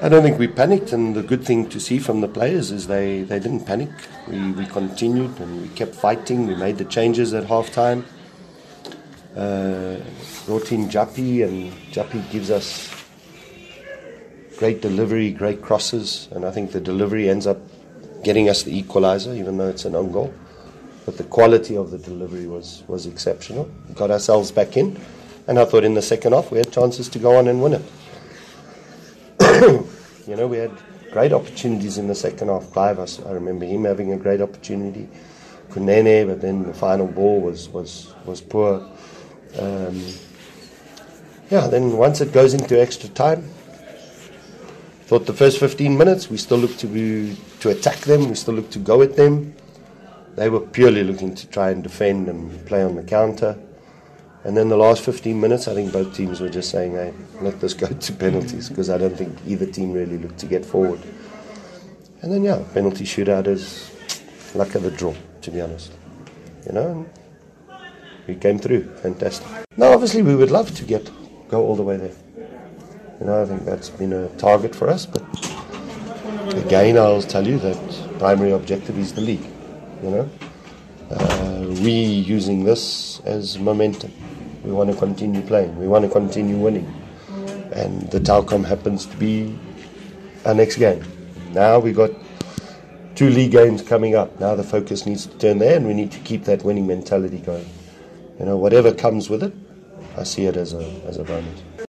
I don't think we panicked, and the good thing to see from the players is they, they didn't panic. We, we continued and we kept fighting. We made the changes at half time. Uh, brought in Jappi, and Jappi gives us great delivery, great crosses, and I think the delivery ends up getting us the equaliser, even though it's an own goal. But the quality of the delivery was, was exceptional. We got ourselves back in, and I thought in the second half we had chances to go on and win it. you know, we had great opportunities in the second half. Clive, I, I remember him having a great opportunity. Kunene, but then the final ball was was was poor. Um, yeah, then once it goes into extra time, thought the first 15 minutes we still looked to be, to attack them, we still looked to go at them. They were purely looking to try and defend and play on the counter. And then the last 15 minutes, I think both teams were just saying, hey, let this go to penalties because I don't think either team really looked to get forward. And then, yeah, penalty shootout is luck of the draw, to be honest. You know, we came through. Fantastic. Now, obviously, we would love to get go all the way there. You know, I think that's been a target for us, but again, I'll tell you that primary objective is the league. You know, uh, we using this as momentum. We want to continue playing. We want to continue winning. And the Telkom happens to be our next game. Now we got two league games coming up. Now the focus needs to turn there, and we need to keep that winning mentality going. You know, whatever comes with it, I see it as a as a bonus.